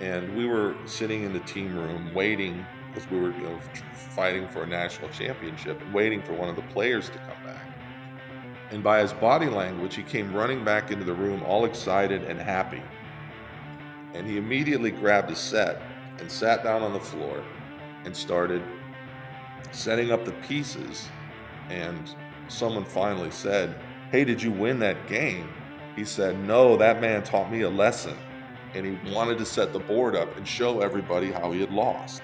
and we were sitting in the team room waiting because we were you know, fighting for a national championship and waiting for one of the players to come back. And by his body language, he came running back into the room all excited and happy. And he immediately grabbed his set and sat down on the floor and started setting up the pieces. And someone finally said, Hey, did you win that game? He said, No, that man taught me a lesson. And he wanted to set the board up and show everybody how he had lost.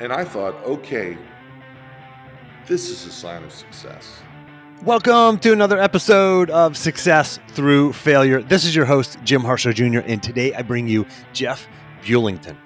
And I thought, okay, this is a sign of success. Welcome to another episode of Success Through Failure. This is your host, Jim Harshaw Jr., and today I bring you Jeff Bulington.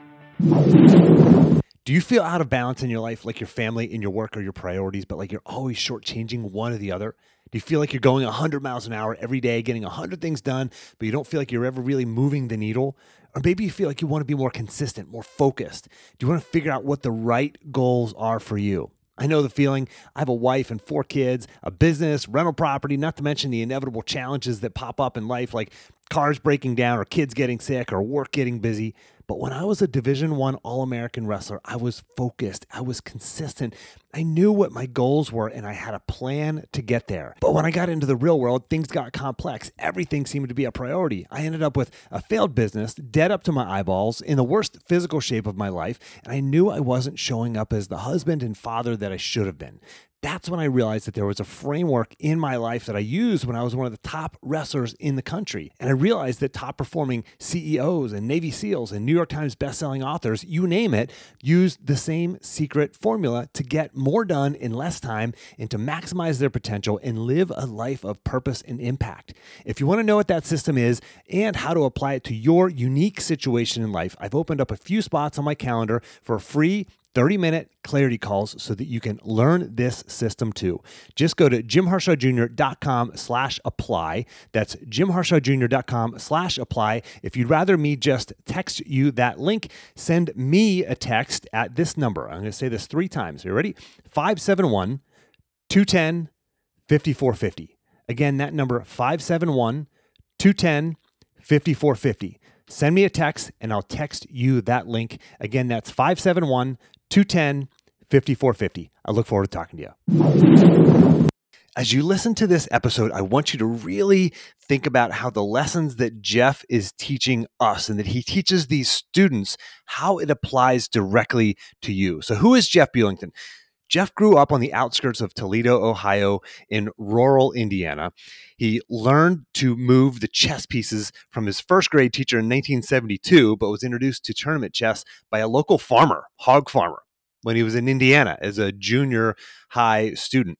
Do you feel out of balance in your life, like your family and your work or your priorities, but like you're always shortchanging one or the other? Do you feel like you're going 100 miles an hour every day, getting 100 things done, but you don't feel like you're ever really moving the needle? Or maybe you feel like you want to be more consistent, more focused. Do you want to figure out what the right goals are for you? I know the feeling. I have a wife and four kids, a business, rental property, not to mention the inevitable challenges that pop up in life like cars breaking down or kids getting sick or work getting busy. But when I was a Division 1 All-American wrestler, I was focused, I was consistent. I knew what my goals were and I had a plan to get there. But when I got into the real world, things got complex. Everything seemed to be a priority. I ended up with a failed business, dead up to my eyeballs, in the worst physical shape of my life, and I knew I wasn't showing up as the husband and father that I should have been that's when I realized that there was a framework in my life that I used when I was one of the top wrestlers in the country. And I realized that top performing CEOs and Navy SEALs and New York Times bestselling authors, you name it, used the same secret formula to get more done in less time and to maximize their potential and live a life of purpose and impact. If you want to know what that system is and how to apply it to your unique situation in life, I've opened up a few spots on my calendar for a free 30 minute clarity calls so that you can learn this system too. Just go to jimharshawjr.com slash apply. That's jimharshawjr.com slash apply. If you'd rather me just text you that link, send me a text at this number. I'm going to say this three times. Are you ready? 571 210 5450. Again, that number 571 210 5450. Send me a text and I'll text you that link. Again, that's 571 210 5450. I look forward to talking to you. As you listen to this episode, I want you to really think about how the lessons that Jeff is teaching us and that he teaches these students, how it applies directly to you. So, who is Jeff Bulington? Jeff grew up on the outskirts of Toledo, Ohio, in rural Indiana. He learned to move the chess pieces from his first grade teacher in 1972, but was introduced to tournament chess by a local farmer, hog farmer, when he was in Indiana as a junior high student.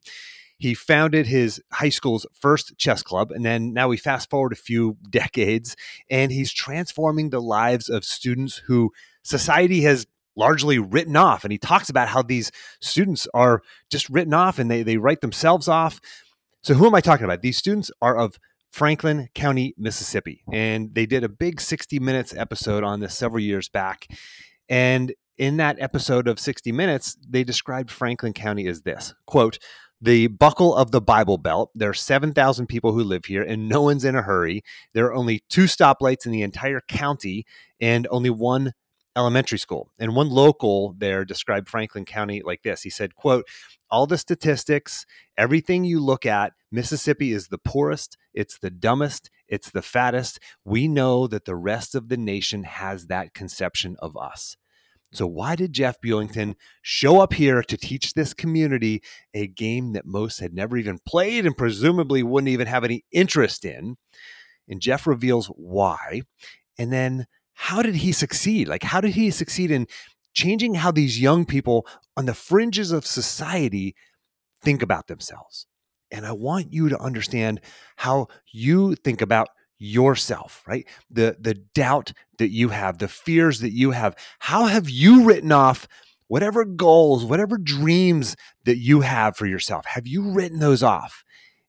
He founded his high school's first chess club, and then now we fast forward a few decades, and he's transforming the lives of students who society has largely written off. And he talks about how these students are just written off and they, they write themselves off. So, who am I talking about? These students are of Franklin County, Mississippi. And they did a big 60 Minutes episode on this several years back. And in that episode of 60 Minutes, they described Franklin County as this quote, the buckle of the Bible Belt. There are 7,000 people who live here, and no one's in a hurry. There are only two stoplights in the entire county and only one elementary school. And one local there described Franklin County like this. He said, quote, all the statistics, everything you look at, Mississippi is the poorest, it's the dumbest, it's the fattest. We know that the rest of the nation has that conception of us. So, why did Jeff Bulington show up here to teach this community a game that most had never even played and presumably wouldn't even have any interest in? And Jeff reveals why. And then how did he succeed? Like, how did he succeed in changing how these young people on the fringes of society think about themselves? And I want you to understand how you think about yourself, right? The the doubt that you have, the fears that you have. How have you written off whatever goals, whatever dreams that you have for yourself? Have you written those off?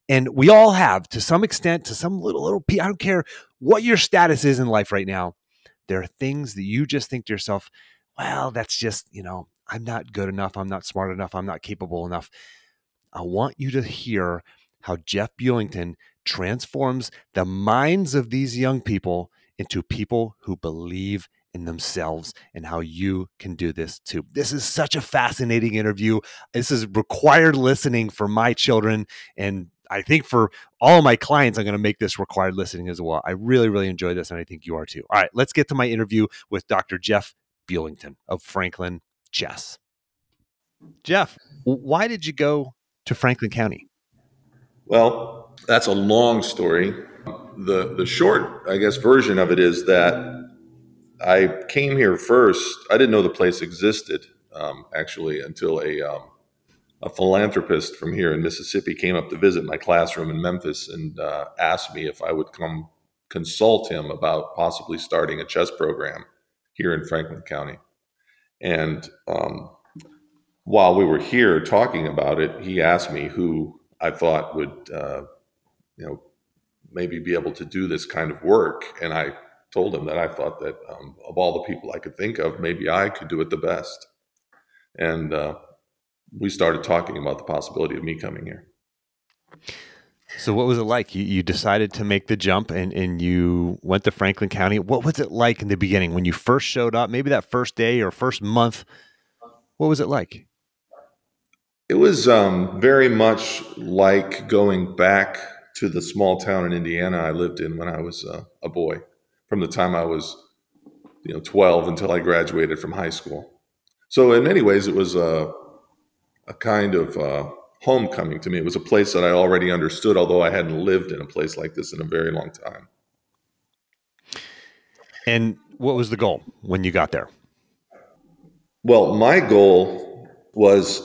And we all have to some extent, to some little little I don't care what your status is in life right now. There are things that you just think to yourself, well, that's just, you know, I'm not good enough. I'm not smart enough. I'm not capable enough. I want you to hear how Jeff Bulington transforms the minds of these young people into people who believe in themselves and how you can do this too. This is such a fascinating interview. This is required listening for my children and I think for all my clients, I'm going to make this required listening as well. I really, really enjoy this, and I think you are too. All right, let's get to my interview with Dr. Jeff Bulington of Franklin Chess. Jeff, why did you go to Franklin County? Well, that's a long story. The the short, I guess, version of it is that I came here first. I didn't know the place existed um, actually until a um, a philanthropist from here in Mississippi came up to visit my classroom in Memphis and uh, asked me if I would come consult him about possibly starting a chess program here in Franklin County. And um, while we were here talking about it, he asked me who I thought would, uh, you know, maybe be able to do this kind of work. And I told him that I thought that um, of all the people I could think of, maybe I could do it the best. And uh, we started talking about the possibility of me coming here. So what was it like? You, you decided to make the jump and, and you went to Franklin County. What was it like in the beginning when you first showed up? Maybe that first day or first month. What was it like? It was um, very much like going back to the small town in Indiana I lived in when I was uh, a boy, from the time I was, you know, 12 until I graduated from high school. So in many ways, it was a uh, a kind of uh, homecoming to me. It was a place that I already understood, although I hadn't lived in a place like this in a very long time. And what was the goal when you got there? Well, my goal was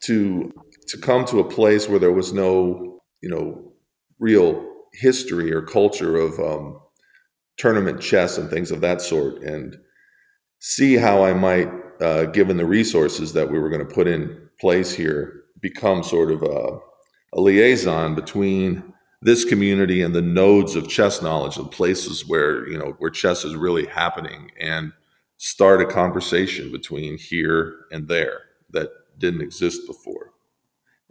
to to come to a place where there was no, you know, real history or culture of um, tournament chess and things of that sort, and see how I might, uh, given the resources that we were going to put in place here become sort of a, a liaison between this community and the nodes of chess knowledge, the places where you know where chess is really happening, and start a conversation between here and there that didn't exist before.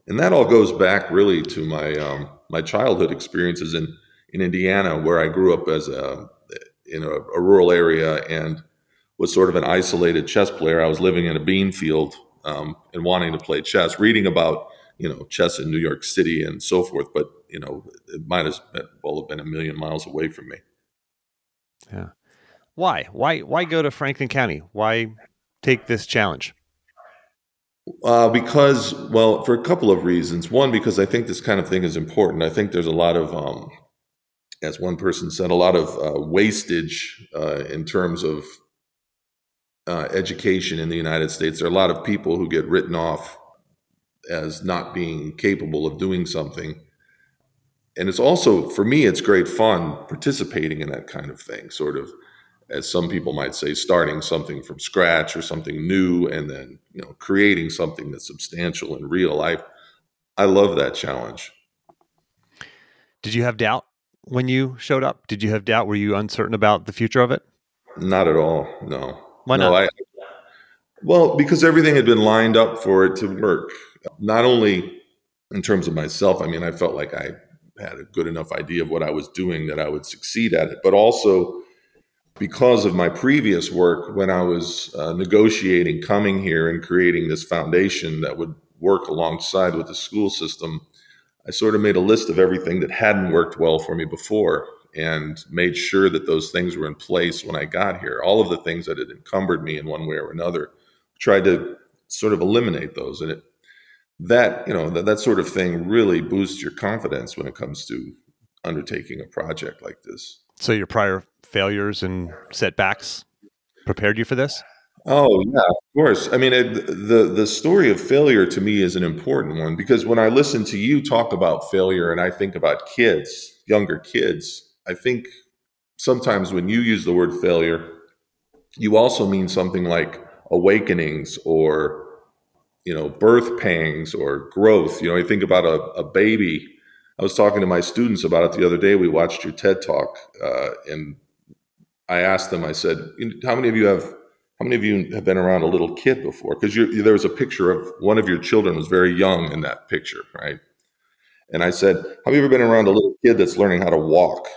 And that all goes back really to my um, my childhood experiences in in Indiana, where I grew up as a in a, a rural area and was sort of an isolated chess player. I was living in a bean field um, and wanting to play chess, reading about you know chess in New York City and so forth. But you know, it might as well have been a million miles away from me. Yeah. Why? Why? Why go to Franklin County? Why take this challenge? Uh, because, well, for a couple of reasons. One, because I think this kind of thing is important. I think there's a lot of, um, as one person said, a lot of uh, wastage uh, in terms of uh, education in the United States. There are a lot of people who get written off as not being capable of doing something. And it's also, for me, it's great fun participating in that kind of thing, sort of, as some people might say, starting something from scratch or something new and then, you know, creating something that's substantial and real. I, I love that challenge. Did you have doubt when you showed up? Did you have doubt? Were you uncertain about the future of it? Not at all. No. Why not? No, I, well, because everything had been lined up for it to work. Not only in terms of myself, I mean, I felt like I had a good enough idea of what I was doing that I would succeed at it, but also because of my previous work when I was uh, negotiating coming here and creating this foundation that would work alongside with the school system, I sort of made a list of everything that hadn't worked well for me before and made sure that those things were in place when I got here. All of the things that had encumbered me in one way or another, tried to sort of eliminate those. And it, that, you know, that, that sort of thing really boosts your confidence when it comes to undertaking a project like this. So your prior failures and setbacks prepared you for this? Oh yeah, of course. I mean, it, the the story of failure to me is an important one because when I listen to you talk about failure, and I think about kids, younger kids, I think sometimes when you use the word failure, you also mean something like awakenings or you know birth pangs or growth. You know, I think about a, a baby. I was talking to my students about it the other day. We watched your TED talk, uh, and I asked them. I said, "How many of you have?" How many of you have been around a little kid before? Because there was a picture of one of your children was very young in that picture, right? And I said, Have you ever been around a little kid that's learning how to walk?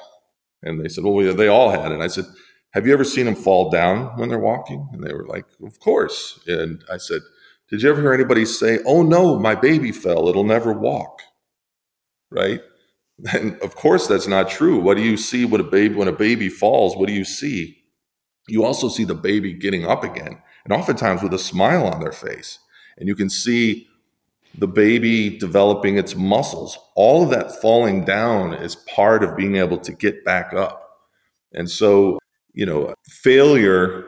And they said, Well, they all had. And I said, Have you ever seen them fall down when they're walking? And they were like, Of course. And I said, Did you ever hear anybody say, Oh no, my baby fell, it'll never walk? Right? And of course that's not true. What do you see when a baby when a baby falls? What do you see? You also see the baby getting up again, and oftentimes with a smile on their face. And you can see the baby developing its muscles. All of that falling down is part of being able to get back up. And so, you know, failure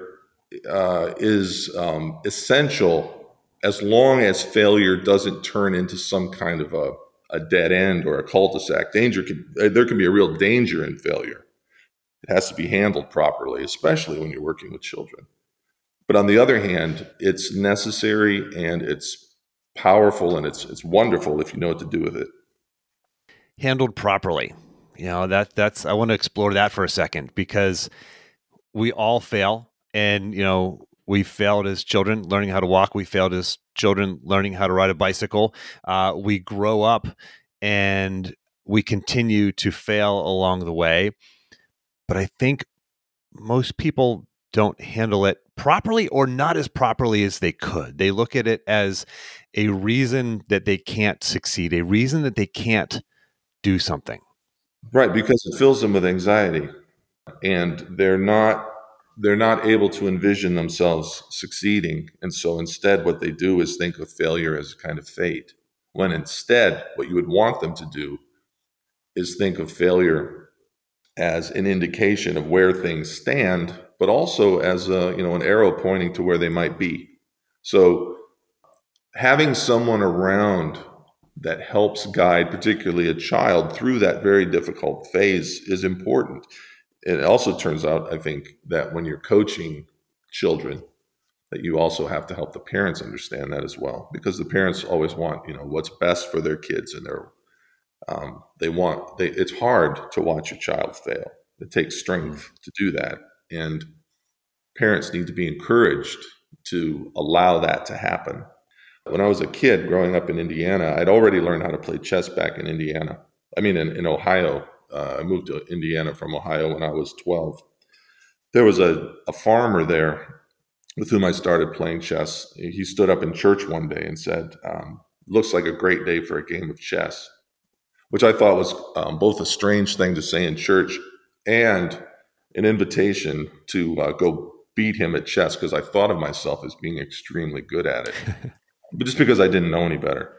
uh, is um, essential as long as failure doesn't turn into some kind of a, a dead end or a cul-de-sac. Danger can, uh, there can be a real danger in failure. It has to be handled properly, especially when you're working with children. But on the other hand, it's necessary and it's powerful and it's it's wonderful if you know what to do with it. Handled properly. You know, that that's I want to explore that for a second because we all fail and you know, we failed as children learning how to walk, we failed as children learning how to ride a bicycle. Uh, we grow up and we continue to fail along the way. But I think most people don't handle it properly or not as properly as they could. They look at it as a reason that they can't succeed, a reason that they can't do something. Right, because it fills them with anxiety and they're not they're not able to envision themselves succeeding. And so instead what they do is think of failure as a kind of fate. When instead what you would want them to do is think of failure as an indication of where things stand but also as a you know an arrow pointing to where they might be. So having someone around that helps guide particularly a child through that very difficult phase is important. It also turns out I think that when you're coaching children that you also have to help the parents understand that as well because the parents always want you know what's best for their kids and their um, they want they, it's hard to watch a child fail it takes strength to do that and parents need to be encouraged to allow that to happen. When I was a kid growing up in Indiana, I'd already learned how to play chess back in Indiana. I mean, in, in Ohio. Uh, I moved to Indiana from Ohio when I was 12. There was a, a farmer there with whom I started playing chess. He stood up in church one day and said, um, Looks like a great day for a game of chess, which I thought was um, both a strange thing to say in church and an invitation to uh, go beat him at chess because I thought of myself as being extremely good at it, but just because I didn't know any better.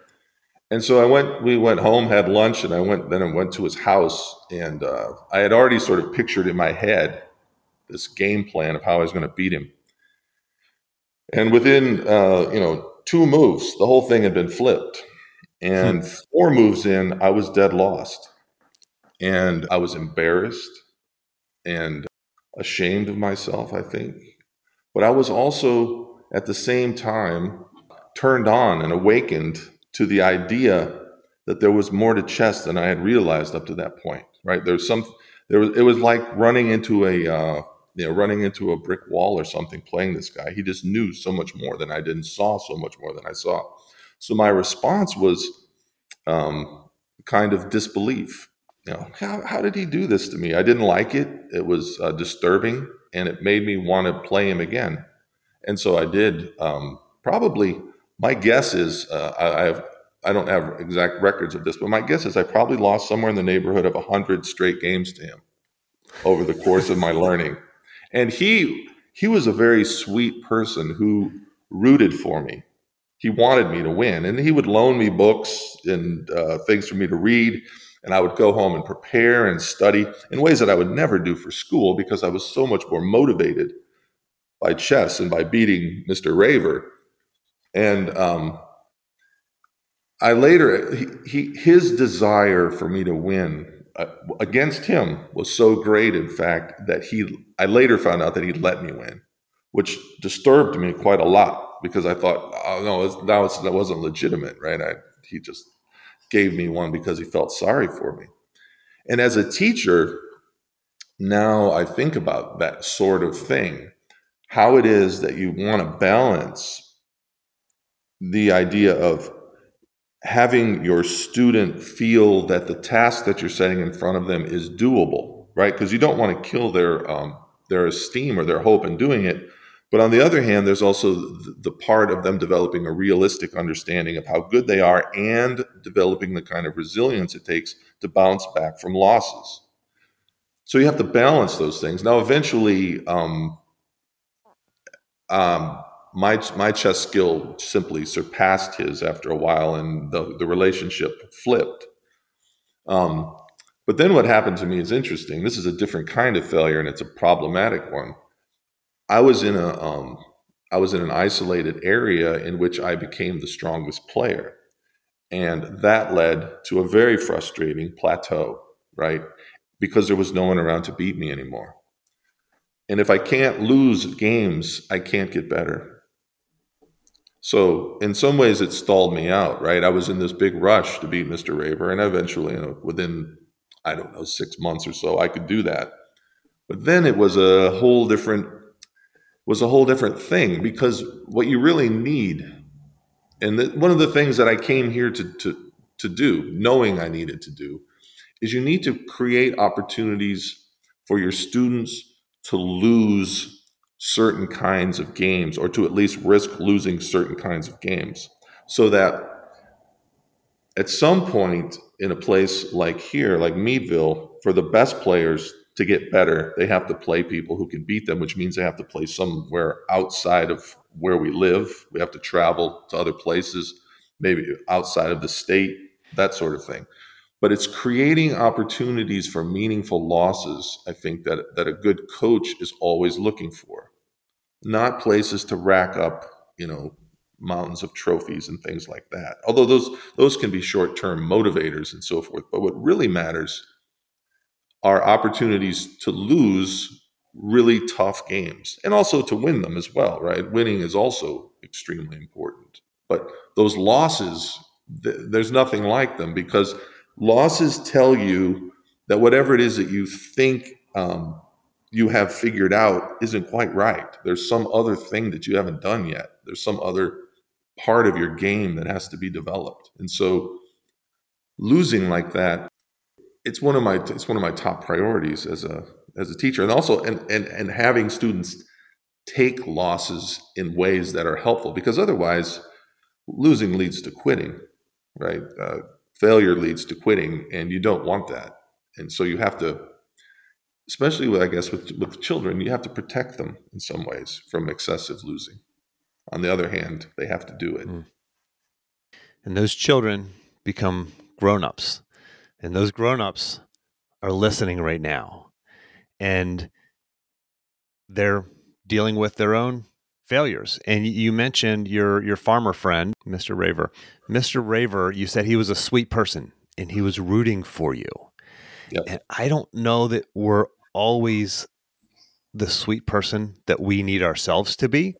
And so I went. We went home, had lunch, and I went. Then I went to his house, and uh, I had already sort of pictured in my head this game plan of how I was going to beat him. And within, uh, you know, two moves, the whole thing had been flipped. And four moves in, I was dead lost, and I was embarrassed and ashamed of myself, I think. But I was also at the same time turned on and awakened to the idea that there was more to chess than I had realized up to that point. Right? There's some. There was. It was like running into a. Uh, you know, running into a brick wall or something. Playing this guy, he just knew so much more than I did, and saw so much more than I saw. So my response was um, kind of disbelief you know, how, how did he do this to me? I didn't like it. It was uh, disturbing and it made me want to play him again. And so I did. Um, probably, my guess is uh, I, I, have, I don't have exact records of this, but my guess is I probably lost somewhere in the neighborhood of 100 straight games to him over the course of my learning. And he, he was a very sweet person who rooted for me. He wanted me to win, and he would loan me books and uh, things for me to read and I would go home and prepare and study in ways that I would never do for school because I was so much more motivated by chess and by beating Mr. Raver. And um, I later, he, he, his desire for me to win uh, against him was so great, in fact, that he, I later found out that he let me win, which disturbed me quite a lot because I thought, oh no, that, was, that wasn't legitimate, right? I, he just gave me one because he felt sorry for me. And as a teacher, now I think about that sort of thing how it is that you want to balance the idea of having your student feel that the task that you're setting in front of them is doable, right? Because you don't want to kill their um, their esteem or their hope in doing it. But on the other hand, there's also the part of them developing a realistic understanding of how good they are and developing the kind of resilience it takes to bounce back from losses. So you have to balance those things. Now, eventually, um, um, my my chess skill simply surpassed his after a while, and the the relationship flipped. Um, but then what happened to me is interesting. This is a different kind of failure, and it's a problematic one. I was in a um, I was in an isolated area in which I became the strongest player, and that led to a very frustrating plateau. Right, because there was no one around to beat me anymore. And if I can't lose games, I can't get better. So in some ways, it stalled me out, right? I was in this big rush to beat Mr. Raver, and eventually, you know, within I don't know six months or so, I could do that. But then it was a whole different was a whole different thing because what you really need, and the, one of the things that I came here to to to do, knowing I needed to do, is you need to create opportunities for your students to lose certain kinds of games or to at least risk losing certain kinds of games. So that at some point in a place like here like meadville for the best players to get better they have to play people who can beat them which means they have to play somewhere outside of where we live. We have to travel to other places maybe outside of the state that sort of thing. But it's creating opportunities for meaningful losses i think that that a good coach is always looking for. Not places to rack up you know mountains of trophies and things like that. Although those those can be short-term motivators and so forth but what really matters are opportunities to lose really tough games and also to win them as well right winning is also extremely important but those losses th- there's nothing like them because losses tell you that whatever it is that you think um, you have figured out isn't quite right. There's some other thing that you haven't done yet. There's some other part of your game that has to be developed. And so losing like that, it's one of my it's one of my top priorities as a as a teacher. And also and and and having students take losses in ways that are helpful because otherwise losing leads to quitting, right? Uh, failure leads to quitting, and you don't want that. And so you have to, especially with I guess with with children, you have to protect them in some ways from excessive losing. On the other hand, they have to do it. Mm. And those children become grown-ups. And those grown-ups are listening right now. And they're dealing with their own failures. And you mentioned your your farmer friend, Mr. Raver. Mr. Raver, you said he was a sweet person and he was rooting for you. Yep. And I don't know that we're always the sweet person that we need ourselves to be.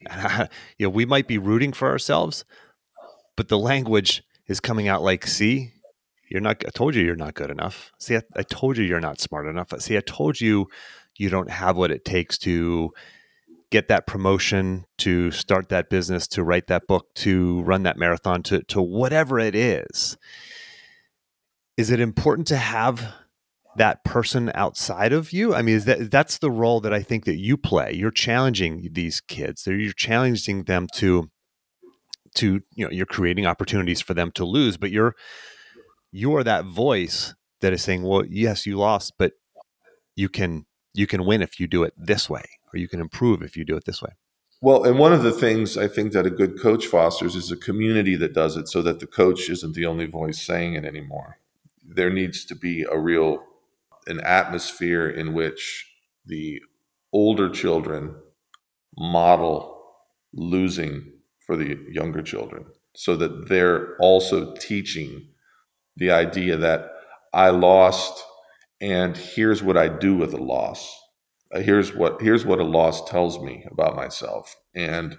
you know, we might be rooting for ourselves, but the language is coming out like, "See, you're not. I told you you're not good enough. See, I, I told you you're not smart enough. See, I told you you don't have what it takes to." get that promotion, to start that business, to write that book, to run that marathon, to to whatever it is. Is it important to have that person outside of you? I mean, is that that's the role that I think that you play. You're challenging these kids. You're challenging them to to you know you're creating opportunities for them to lose, but you're you're that voice that is saying, "Well, yes, you lost, but you can you can win if you do it this way." or you can improve if you do it this way. Well, and one of the things I think that a good coach fosters is a community that does it so that the coach isn't the only voice saying it anymore. There needs to be a real an atmosphere in which the older children model losing for the younger children so that they're also teaching the idea that I lost and here's what I do with a loss. Uh, here's what here's what a loss tells me about myself. And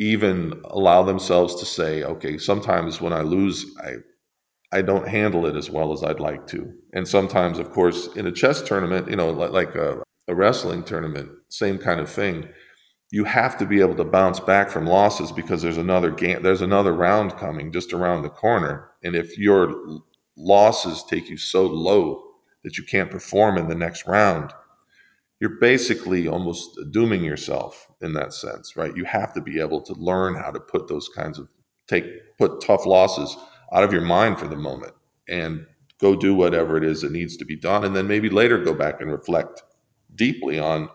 even allow themselves to say okay sometimes when i lose i i don't handle it as well as i'd like to. And sometimes of course in a chess tournament you know like a, a wrestling tournament same kind of thing you have to be able to bounce back from losses because there's another game there's another round coming just around the corner and if your losses take you so low that you can't perform in the next round you're basically almost dooming yourself in that sense, right? You have to be able to learn how to put those kinds of take put tough losses out of your mind for the moment and go do whatever it is that needs to be done. And then maybe later go back and reflect deeply on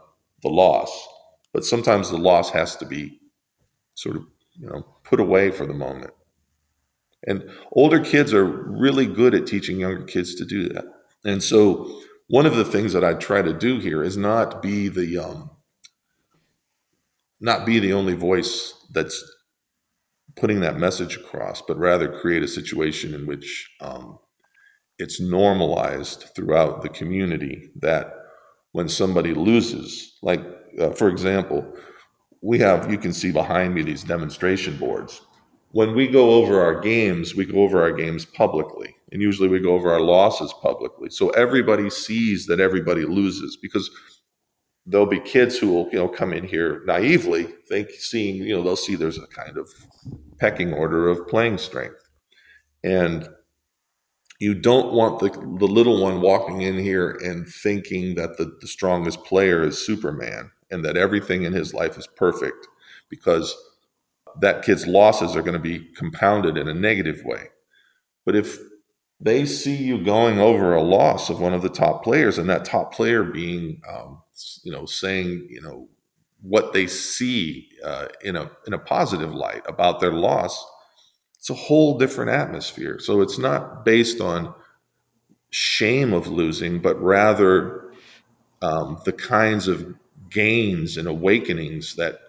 the loss. But sometimes the loss has to be sort of you know put away for the moment and older kids are really good at teaching younger kids to do that and so one of the things that i try to do here is not be the um, not be the only voice that's putting that message across, but rather create a situation in which um, it's normalized throughout the community that when somebody loses, like uh, for example, we have, you can see behind me these demonstration boards. When we go over our games, we go over our games publicly. And usually we go over our losses publicly. So everybody sees that everybody loses because there'll be kids who will, you know, come in here naively, think seeing, you know, they'll see there's a kind of pecking order of playing strength. And you don't want the, the little one walking in here and thinking that the, the strongest player is Superman and that everything in his life is perfect because that kid's losses are going to be compounded in a negative way. But if they see you going over a loss of one of the top players and that top player being, um, you know, saying, you know, what they see uh, in a in a positive light about their loss, it's a whole different atmosphere. So it's not based on shame of losing, but rather um, the kinds of gains and awakenings that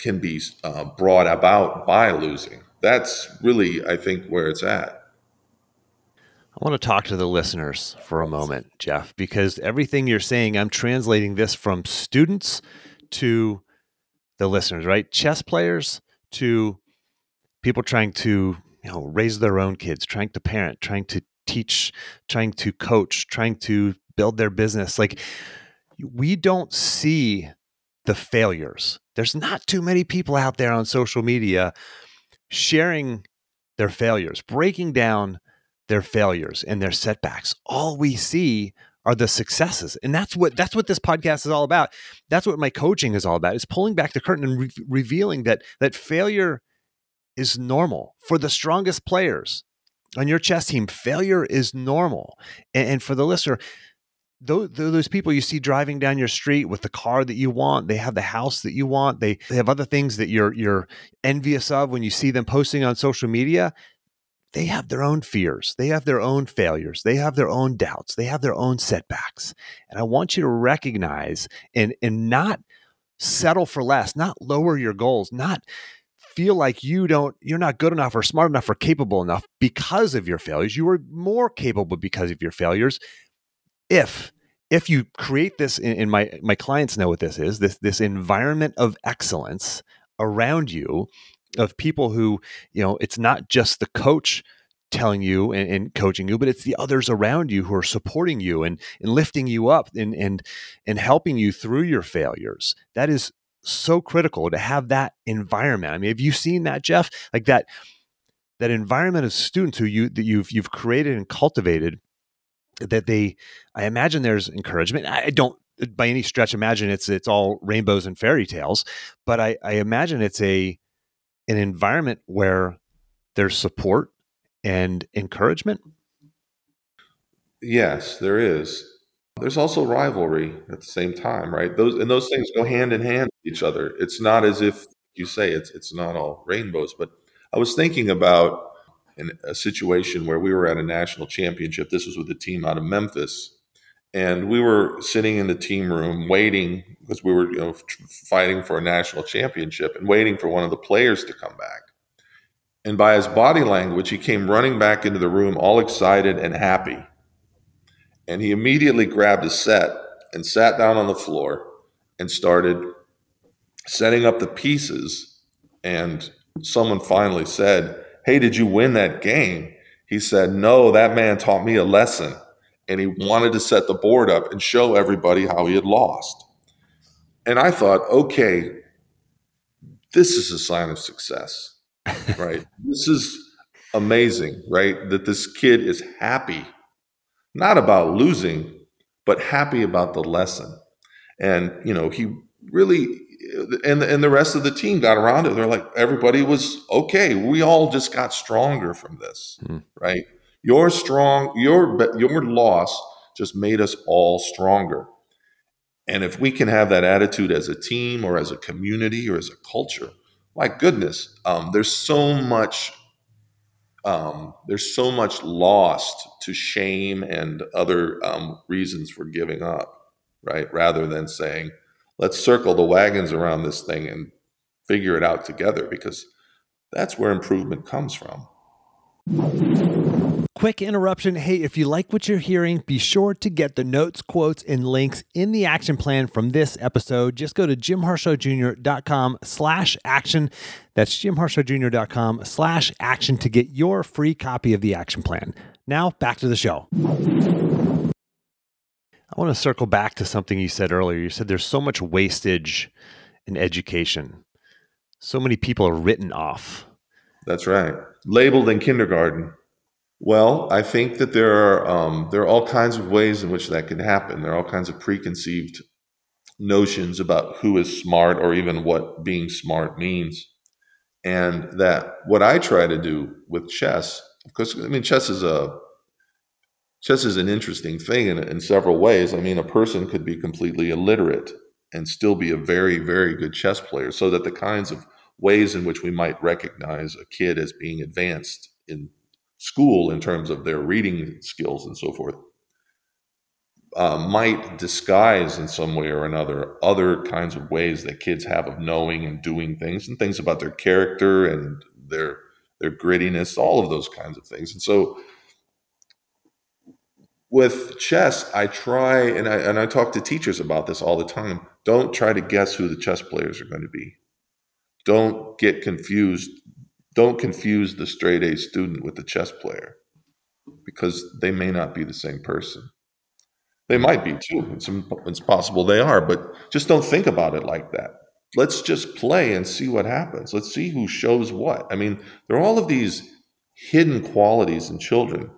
can be uh, brought about by losing. That's really, I think, where it's at. I want to talk to the listeners for a moment, Jeff, because everything you're saying, I'm translating this from students to the listeners, right? Chess players to people trying to you know raise their own kids, trying to parent, trying to teach, trying to coach, trying to build their business. Like we don't see the failures. There's not too many people out there on social media sharing their failures, breaking down their failures and their setbacks. All we see are the successes and that's what that's what this podcast is all about that's what my coaching is all about is pulling back the curtain and re- revealing that that failure is normal for the strongest players on your chess team failure is normal and, and for the listener those, those people you see driving down your street with the car that you want they have the house that you want they, they have other things that you're you're envious of when you see them posting on social media they have their own fears, they have their own failures, they have their own doubts, they have their own setbacks. And I want you to recognize and and not settle for less, not lower your goals, not feel like you don't you're not good enough or smart enough or capable enough because of your failures. You are more capable because of your failures if if you create this and my my clients know what this is this this environment of excellence around you of people who, you know, it's not just the coach telling you and, and, coaching you, but it's the others around you who are supporting you and, and lifting you up and, and, and helping you through your failures. That is so critical to have that environment. I mean, have you seen that, Jeff? Like that, that environment of students who you, that you've, you've created and cultivated that they, I imagine there's encouragement. I don't by any stretch imagine it's, it's all rainbows and fairy tales, but I, I imagine it's a, an environment where there's support and encouragement? Yes, there is. There's also rivalry at the same time, right? Those and those things go hand in hand with each other. It's not as if you say it's it's not all rainbows, but I was thinking about in a situation where we were at a national championship. This was with a team out of Memphis, and we were sitting in the team room waiting because we were you know fighting for a national championship and waiting for one of the players to come back. And by his body language he came running back into the room all excited and happy. And he immediately grabbed a set and sat down on the floor and started setting up the pieces. And someone finally said hey did you win that game he said no that man taught me a lesson and he wanted to set the board up and show everybody how he had lost. And I thought, okay, this is a sign of success, right? this is amazing, right? That this kid is happy, not about losing, but happy about the lesson. And, you know, he really, and, and the rest of the team got around it. They're like, everybody was okay. We all just got stronger from this, hmm. right? Your strong, your, your loss just made us all stronger. And if we can have that attitude as a team or as a community or as a culture, my goodness, um, there's so much um, there's so much lost to shame and other um, reasons for giving up, right? Rather than saying, let's circle the wagons around this thing and figure it out together, because that's where improvement comes from. Quick interruption. Hey, if you like what you're hearing, be sure to get the notes, quotes, and links in the action plan from this episode. Just go to jimharshawjr.com slash action. That's jimharshawjr.com slash action to get your free copy of the action plan. Now, back to the show. I want to circle back to something you said earlier. You said there's so much wastage in education. So many people are written off. That's right. Labeled in kindergarten. Well, I think that there are um, there are all kinds of ways in which that can happen. There are all kinds of preconceived notions about who is smart or even what being smart means, and that what I try to do with chess, because I mean chess is a chess is an interesting thing in, in several ways. I mean, a person could be completely illiterate and still be a very very good chess player. So that the kinds of ways in which we might recognize a kid as being advanced in school in terms of their reading skills and so forth uh, might disguise in some way or another other kinds of ways that kids have of knowing and doing things and things about their character and their their grittiness all of those kinds of things and so with chess i try and i and i talk to teachers about this all the time don't try to guess who the chess players are going to be don't get confused don't confuse the straight A student with the chess player because they may not be the same person. They might be too. It's, it's possible they are, but just don't think about it like that. Let's just play and see what happens. Let's see who shows what. I mean, there are all of these hidden qualities in children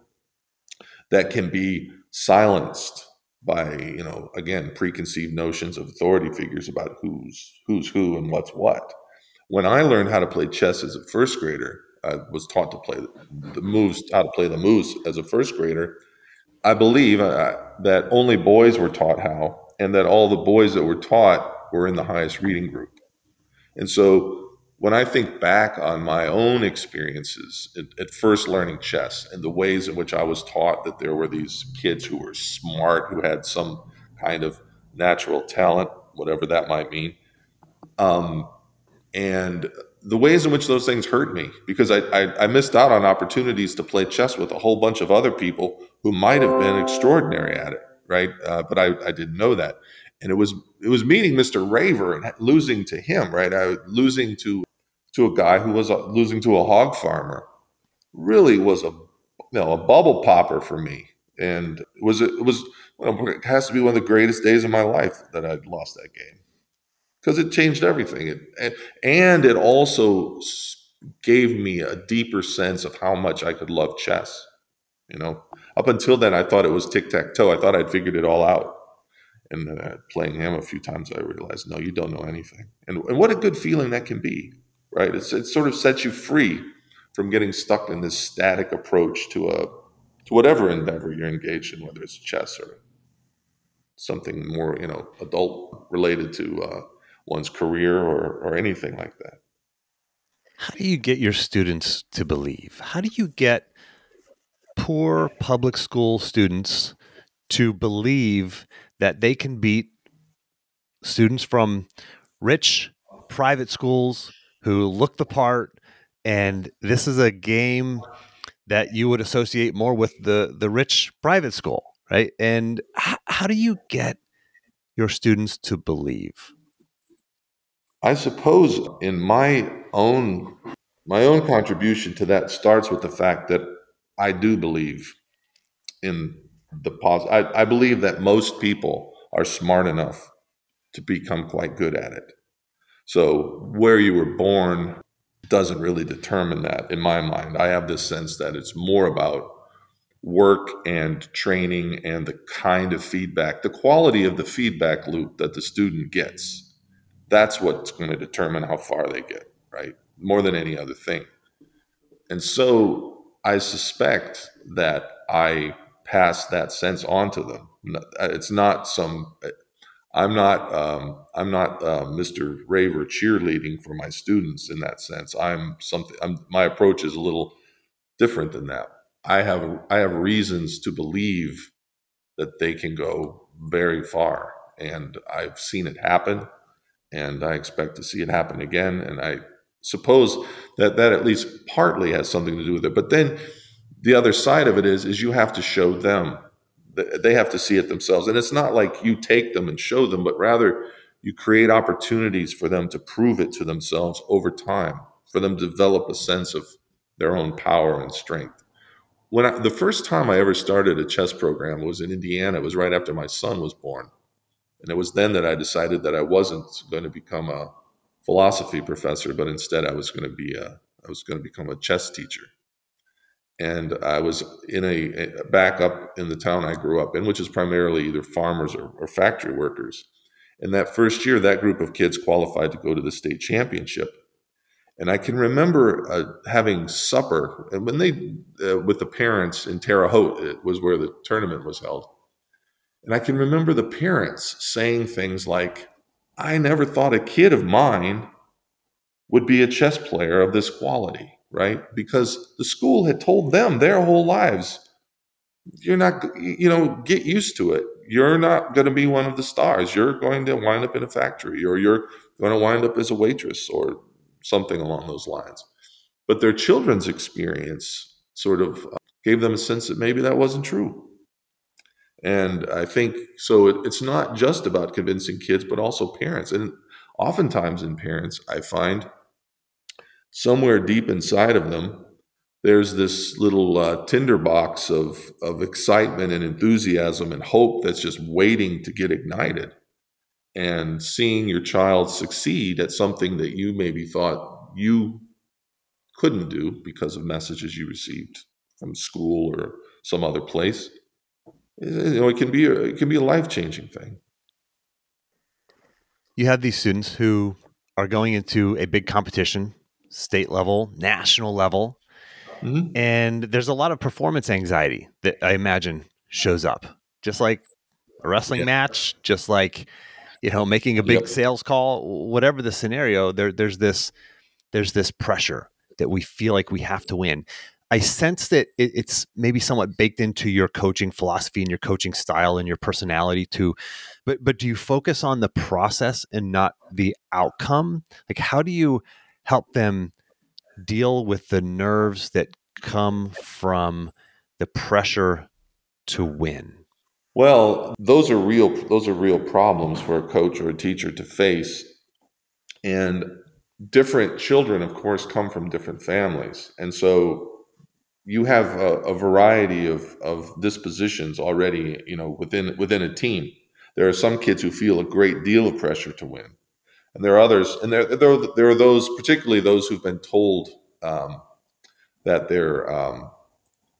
that can be silenced by, you know, again, preconceived notions of authority figures about who's who's who and what's what when I learned how to play chess as a first grader, I was taught to play the moves, how to play the moves as a first grader. I believe uh, that only boys were taught how, and that all the boys that were taught were in the highest reading group. And so when I think back on my own experiences at, at, first learning chess and the ways in which I was taught that there were these kids who were smart, who had some kind of natural talent, whatever that might mean, um, and the ways in which those things hurt me because I, I, I, missed out on opportunities to play chess with a whole bunch of other people who might have been extraordinary at it, right? Uh, but I, I didn't know that, and it was it was meeting Mr. Raver and losing to him, right? I losing to to a guy who was losing to a hog farmer, really was a you know a bubble popper for me, and it was it was it has to be one of the greatest days of my life that I'd lost that game because it changed everything. It, and it also gave me a deeper sense of how much I could love chess. You know, up until then, I thought it was tic tac toe. I thought I'd figured it all out. And uh, playing him a few times, I realized, no, you don't know anything. And, and what a good feeling that can be, right? It's, it sort of sets you free from getting stuck in this static approach to a to whatever endeavor you're engaged in, whether it's chess or something more, you know, adult related to uh, one's career or, or anything like that. How do you get your students to believe? How do you get poor public school students to believe that they can beat students from rich private schools who look the part and this is a game that you would associate more with the the rich private school right and how, how do you get your students to believe I suppose in my own my own contribution to that starts with the fact that I do believe in the positive. I, I believe that most people are smart enough to become quite good at it. So where you were born doesn't really determine that in my mind. I have this sense that it's more about work and training and the kind of feedback, the quality of the feedback loop that the student gets. That's what's going to determine how far they get, right? More than any other thing. And so I suspect that I pass that sense on to them. It's not some, I'm not, um, I'm not uh, Mr. Raver cheerleading for my students in that sense. I'm something, I'm, my approach is a little different than that. I have I have reasons to believe that they can go very far, and I've seen it happen, and I expect to see it happen again. And I suppose that that at least partly has something to do with it. But then the other side of it is is you have to show them they have to see it themselves and it's not like you take them and show them but rather you create opportunities for them to prove it to themselves over time for them to develop a sense of their own power and strength when I, the first time I ever started a chess program was in Indiana. It was right after my son was born, and it was then that I decided that I wasn't going to become a philosophy professor, but instead I was going to be a I was going to become a chess teacher. And I was in a, back up in the town I grew up in, which is primarily either farmers or, or factory workers. And that first year, that group of kids qualified to go to the state championship and I can remember uh, having supper and when they uh, with the parents in Terre Haute. It was where the tournament was held, and I can remember the parents saying things like, "I never thought a kid of mine would be a chess player of this quality." Right? Because the school had told them their whole lives, "You're not, you know, get used to it. You're not going to be one of the stars. You're going to wind up in a factory, or you're going to wind up as a waitress, or something along those lines. But their children's experience sort of uh, gave them a sense that maybe that wasn't true. And I think so, it, it's not just about convincing kids, but also parents. And oftentimes in parents, I find somewhere deep inside of them, there's this little uh, tinderbox of, of excitement and enthusiasm and hope that's just waiting to get ignited. And seeing your child succeed at something that you maybe thought you couldn't do because of messages you received from school or some other place you know it can be a, it can be a life-changing thing. You have these students who are going into a big competition state level national level mm-hmm. and there's a lot of performance anxiety that i imagine shows up just like a wrestling yeah. match just like you know, making a big yep. sales call, whatever the scenario, there, there's this, there's this pressure that we feel like we have to win. I sense that it, it's maybe somewhat baked into your coaching philosophy and your coaching style and your personality too. But but do you focus on the process and not the outcome? Like how do you help them deal with the nerves that come from the pressure to win? Well, those are real those are real problems for a coach or a teacher to face. And different children of course come from different families. And so you have a, a variety of, of dispositions already, you know, within within a team. There are some kids who feel a great deal of pressure to win. And there are others, and there, there, there are those, particularly those who've been told um, that they're um,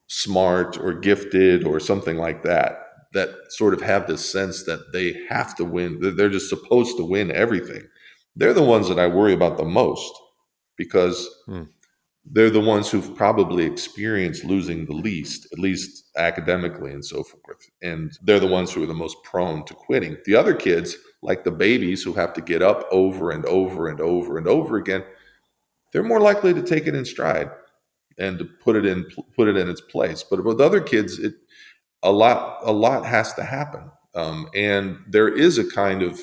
smart or gifted or something like that that sort of have this sense that they have to win. They're just supposed to win everything. They're the ones that I worry about the most because hmm. they're the ones who've probably experienced losing the least, at least academically and so forth. And they're the ones who are the most prone to quitting. The other kids, like the babies who have to get up over and over and over and over again, they're more likely to take it in stride and to put it in put it in its place. But with other kids, it a lot a lot has to happen um, and there is a kind of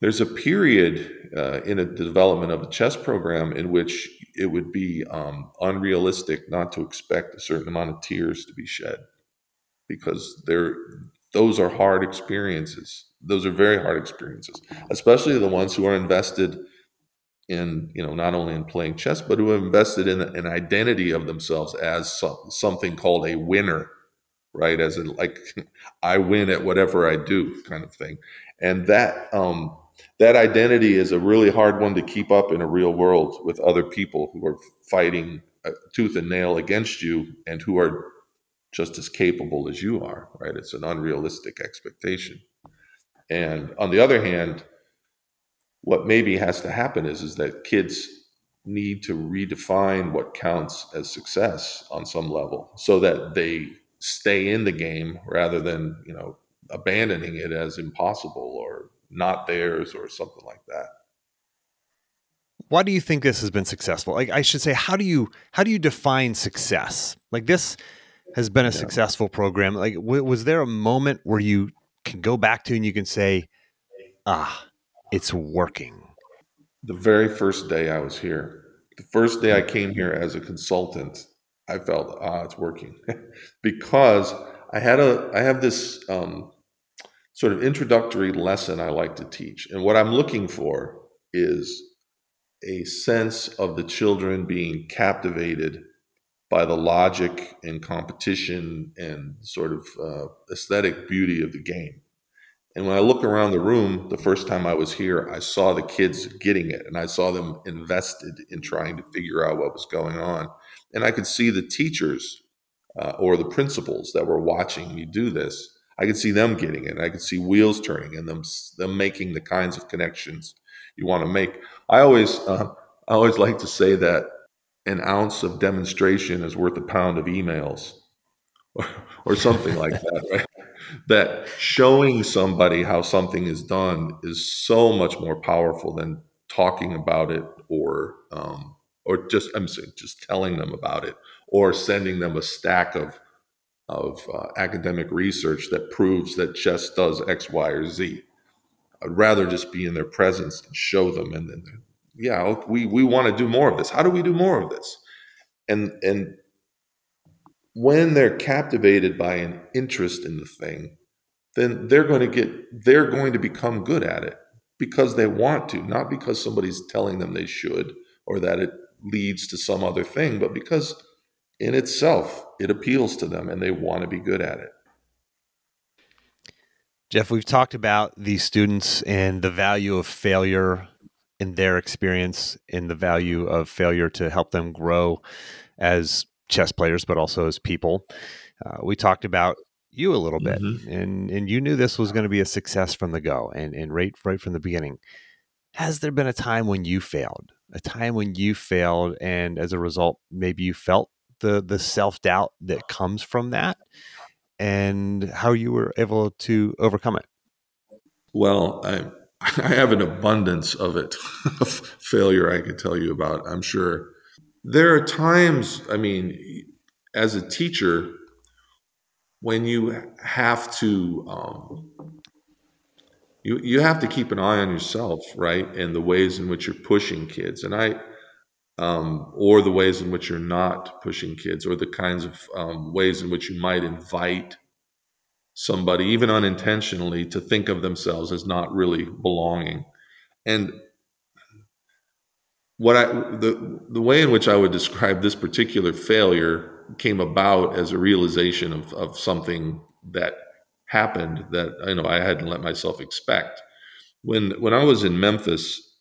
there's a period uh, in a development of a chess program in which it would be um, unrealistic not to expect a certain amount of tears to be shed because there those are hard experiences those are very hard experiences especially the ones who are invested in you know not only in playing chess but who have invested in an identity of themselves as so, something called a winner right as in like i win at whatever i do kind of thing and that um that identity is a really hard one to keep up in a real world with other people who are fighting uh, tooth and nail against you and who are just as capable as you are, right? It's an unrealistic expectation. And on the other hand, what maybe has to happen is is that kids need to redefine what counts as success on some level so that they stay in the game rather than, you know, abandoning it as impossible or not theirs or something like that. Why do you think this has been successful? Like i should say how do you how do you define success? Like this has been a yeah. successful program. Like w- was there a moment where you can go back to and you can say ah it's working. The very first day i was here the first day i came here as a consultant i felt ah it's working. Because i had a i have this um, sort of introductory lesson i like to teach and what i'm looking for is a sense of the children being captivated by the logic and competition and sort of uh, aesthetic beauty of the game. And when I look around the room, the first time I was here, I saw the kids getting it and I saw them invested in trying to figure out what was going on. And I could see the teachers uh, or the principals that were watching me do this. I could see them getting it. I could see wheels turning and them them making the kinds of connections you want to make. I always uh, I always like to say that an ounce of demonstration is worth a pound of emails, or, or something like that, right? That showing somebody how something is done is so much more powerful than talking about it or um, or just I'm saying just telling them about it or sending them a stack of of uh, academic research that proves that chess does X, Y, or Z. I'd rather just be in their presence and show them. And then, yeah, we we want to do more of this. How do we do more of this? And and when they're captivated by an interest in the thing, then they're going to get they're going to become good at it because they want to, not because somebody's telling them they should or that it leads to some other thing, but because in itself it appeals to them and they want to be good at it. Jeff, we've talked about these students and the value of failure in their experience, in the value of failure to help them grow as chess players, but also as people. Uh, we talked about you a little bit, mm-hmm. and and you knew this was going to be a success from the go, and and right right from the beginning. Has there been a time when you failed? A time when you failed, and as a result, maybe you felt the the self doubt that comes from that, and how you were able to overcome it. Well, I I have an abundance of it, of failure I can tell you about. I'm sure there are times. I mean, as a teacher, when you have to um, you you have to keep an eye on yourself, right, and the ways in which you're pushing kids, and I um, or the ways in which you're not pushing kids, or the kinds of um, ways in which you might invite somebody, even unintentionally, to think of themselves as not really belonging. And what I the the way in which I would describe this particular failure came about as a realization of of something that happened that you know I hadn't let myself expect. When when I was in Memphis,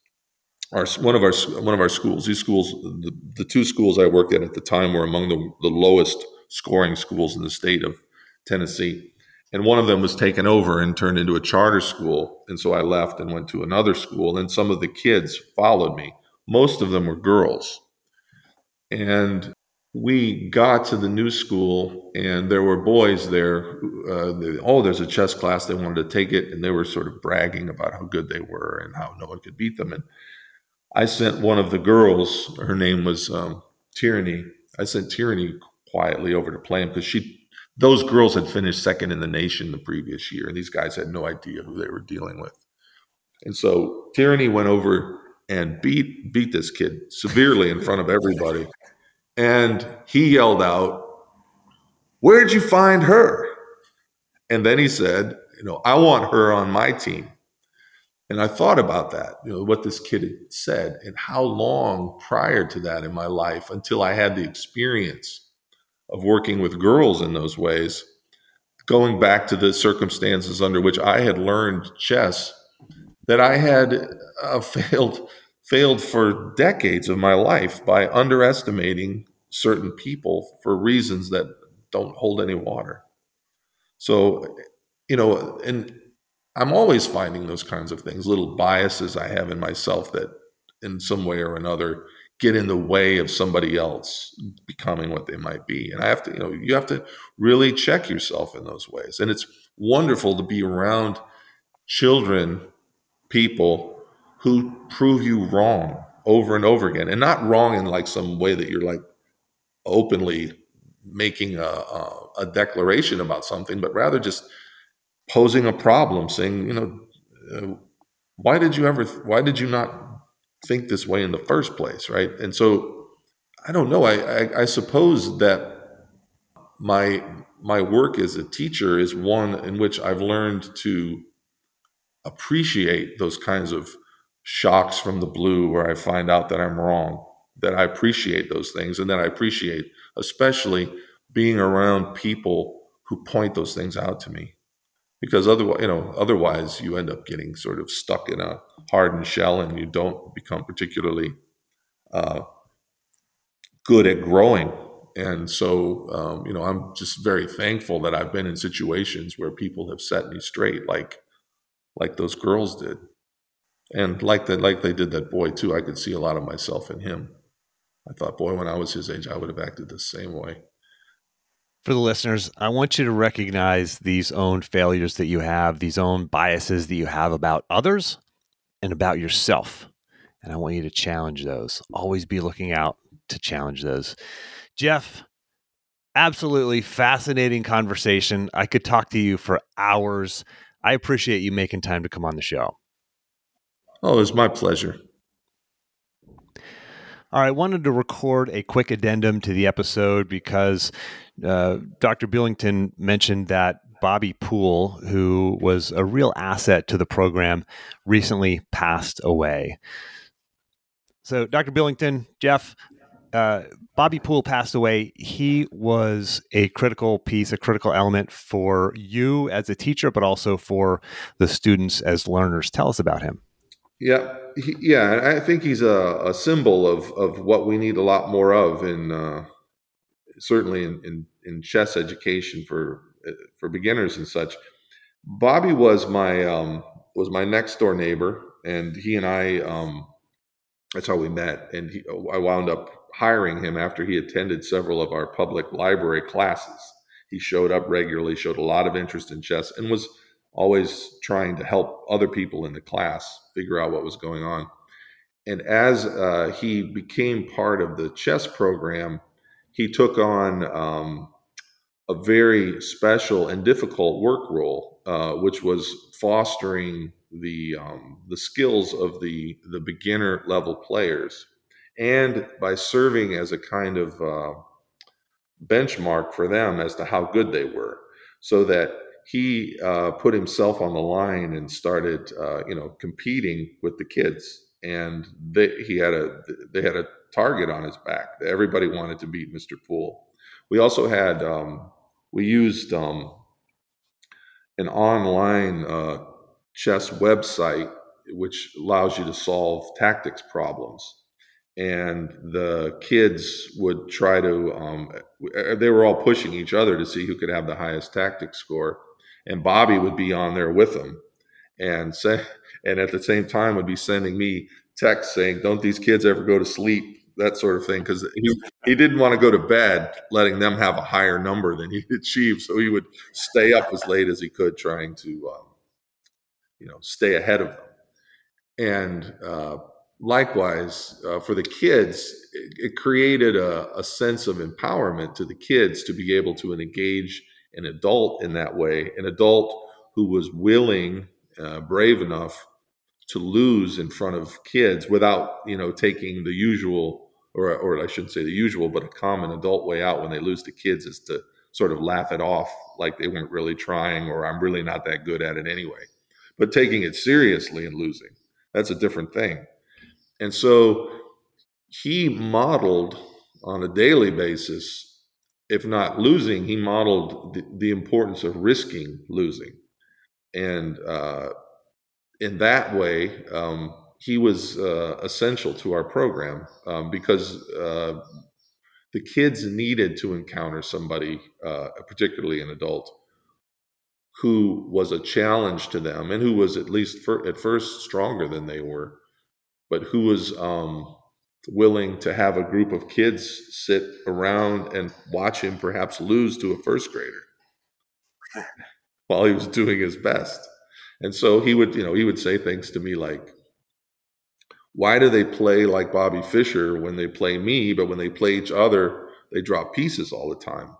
our one of our one of our schools. These schools, the, the two schools I worked at at the time, were among the, the lowest scoring schools in the state of Tennessee, and one of them was taken over and turned into a charter school. And so I left and went to another school. And some of the kids followed me. Most of them were girls, and we got to the new school and there were boys there uh, they, oh there's a chess class they wanted to take it and they were sort of bragging about how good they were and how no one could beat them and I sent one of the girls, her name was um, Tyranny. I sent Tyranny quietly over to play him because she, those girls had finished second in the nation the previous year, and these guys had no idea who they were dealing with. And so Tyranny went over and beat beat this kid severely in front of everybody, and he yelled out, "Where'd you find her?" And then he said, "You know, I want her on my team." And I thought about that, you know, what this kid had said and how long prior to that in my life until I had the experience of working with girls in those ways, going back to the circumstances under which I had learned chess, that I had uh, failed failed for decades of my life by underestimating certain people for reasons that don't hold any water. So, you know, and I'm always finding those kinds of things, little biases I have in myself that in some way or another get in the way of somebody else becoming what they might be. And I have to, you know, you have to really check yourself in those ways. And it's wonderful to be around children, people who prove you wrong over and over again. And not wrong in like some way that you're like openly making a, a, a declaration about something, but rather just posing a problem, saying, you know, uh, why did you ever, why did you not think this way in the first place, right? And so I don't know. I, I, I suppose that my my work as a teacher is one in which I've learned to appreciate those kinds of shocks from the blue where I find out that I'm wrong. That I appreciate those things, and that I appreciate especially being around people who point those things out to me because otherwise, you know, otherwise you end up getting sort of stuck in a hardened shell, and you don't become particularly uh, good at growing. And so, um, you know, I'm just very thankful that I've been in situations where people have set me straight, like like those girls did, and like that, like they did that boy too. I could see a lot of myself in him. I thought, boy, when I was his age, I would have acted the same way for the listeners, I want you to recognize these own failures that you have, these own biases that you have about others and about yourself. And I want you to challenge those. Always be looking out to challenge those. Jeff, absolutely fascinating conversation. I could talk to you for hours. I appreciate you making time to come on the show. Oh, it's my pleasure. All right, I wanted to record a quick addendum to the episode because uh, Dr. Bulington mentioned that Bobby Poole, who was a real asset to the program, recently passed away. So, Dr. Bulington, Jeff, uh, Bobby Poole passed away. He was a critical piece, a critical element for you as a teacher, but also for the students as learners. Tell us about him. Yeah, he, yeah, I think he's a, a, symbol of of what we need a lot more of in uh, certainly in, in, in chess education for for beginners and such. Bobby was my um, was my next door neighbor, and he and I um, that's how we met. And he, I wound up hiring him after he attended several of our public library classes. He showed up regularly, showed a lot of interest in chess, and was always trying to help other people in the class figure out what was going on. And as uh, he became part of the chess program, he took on um, a very special and difficult work role, uh, which was fostering the um, the skills of the the beginner level players, and by serving as a kind of uh, benchmark for them as to how good they were, so that he uh, put himself on the line and started, uh, you know, competing with the kids. And they, he had a they had a target on his back. Everybody wanted to beat Mr. Poole. We also had um, we used um, an online uh, chess website which allows you to solve tactics problems and the kids would try to um, they were all pushing each other to see who could have the highest tactics score and Bobby would be on there with them, and say, and at the same time would be sending me texts saying, "Don't these kids ever go to sleep?" That sort of thing, because he, he didn't want to go to bed, letting them have a higher number than he achieved. So he would stay up as late as he could, trying to, um, you know, stay ahead of them. And uh, likewise, uh, for the kids, it, it created a, a, sense of empowerment to the kids to be able to engage an adult in that way, an adult who was willing, uh, brave enough to lose in front of kids without, you know, taking the usual, or, or I shouldn't say the usual, but a common adult way out when they lose to kids is to sort of laugh it off like they weren't really trying or I'm really not that good at it anyway. But taking it seriously and losing, that's a different thing. And so he modeled on a daily basis if not losing, he modeled the, the importance of risking losing. And uh, in that way, um, he was uh, essential to our program um, because uh, the kids needed to encounter somebody, uh, particularly an adult, who was a challenge to them and who was at least for, at first stronger than they were, but who was um, willing to have a group of kids sit around and watch him perhaps lose to a first grader while he was doing his best. And so he would, you know, he would say things to me like, why do they play like Bobby Fischer when they play me, but when they play each other, they drop pieces all the time?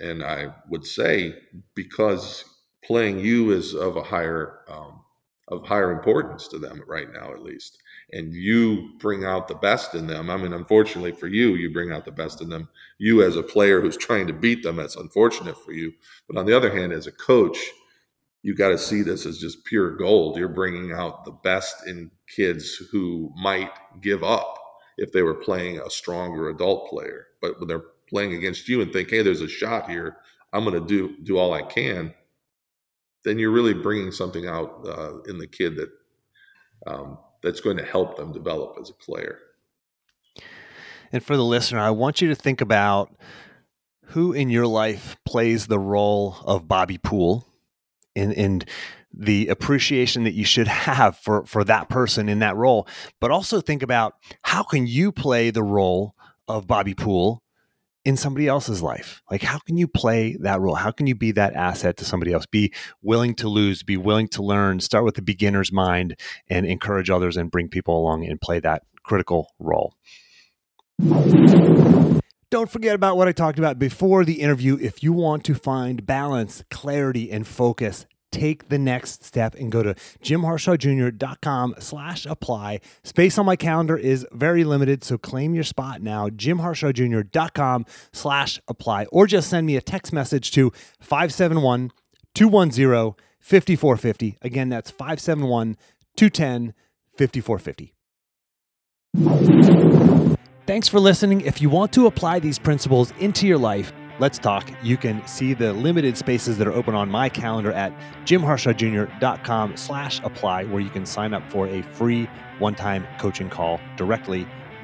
And I would say, because playing you is of a higher um, of higher importance to them right now, at least. And you bring out the best in them. I mean, unfortunately for you, you bring out the best in them. You, as a player who's trying to beat them, that's unfortunate for you. But on the other hand, as a coach, you got to see this as just pure gold. You're bringing out the best in kids who might give up if they were playing a stronger adult player. But when they're playing against you and think, hey, there's a shot here, I'm going to do do all I can. Then you're really bringing something out uh, in the kid that um, that's going to help them develop as a player. And for the listener, I want you to think about who in your life plays the role of Bobby Poole and, and the appreciation that you should have for, for that person in that role. But also think about how can you play the role of Bobby Poole in somebody else's life? Like, how can you play that role? How can you be that asset to somebody else? Be willing to lose, be willing to learn, start with the beginner's mind and encourage others and bring people along and play that critical role. Don't forget about what I talked about before the interview. If you want to find balance, clarity, and focus, take the next step and go to jimharshawjr.com slash apply. Space on my calendar is very limited, so claim your spot now, jimharshawjr.com slash apply, or just send me a text message to 571 210 5450. Again, that's 571 210 5450. Thanks for listening. If you want to apply these principles into your life, let's talk. You can see the limited spaces that are open on my calendar at jimharshawjr.com slash apply, where you can sign up for a free one-time coaching call directly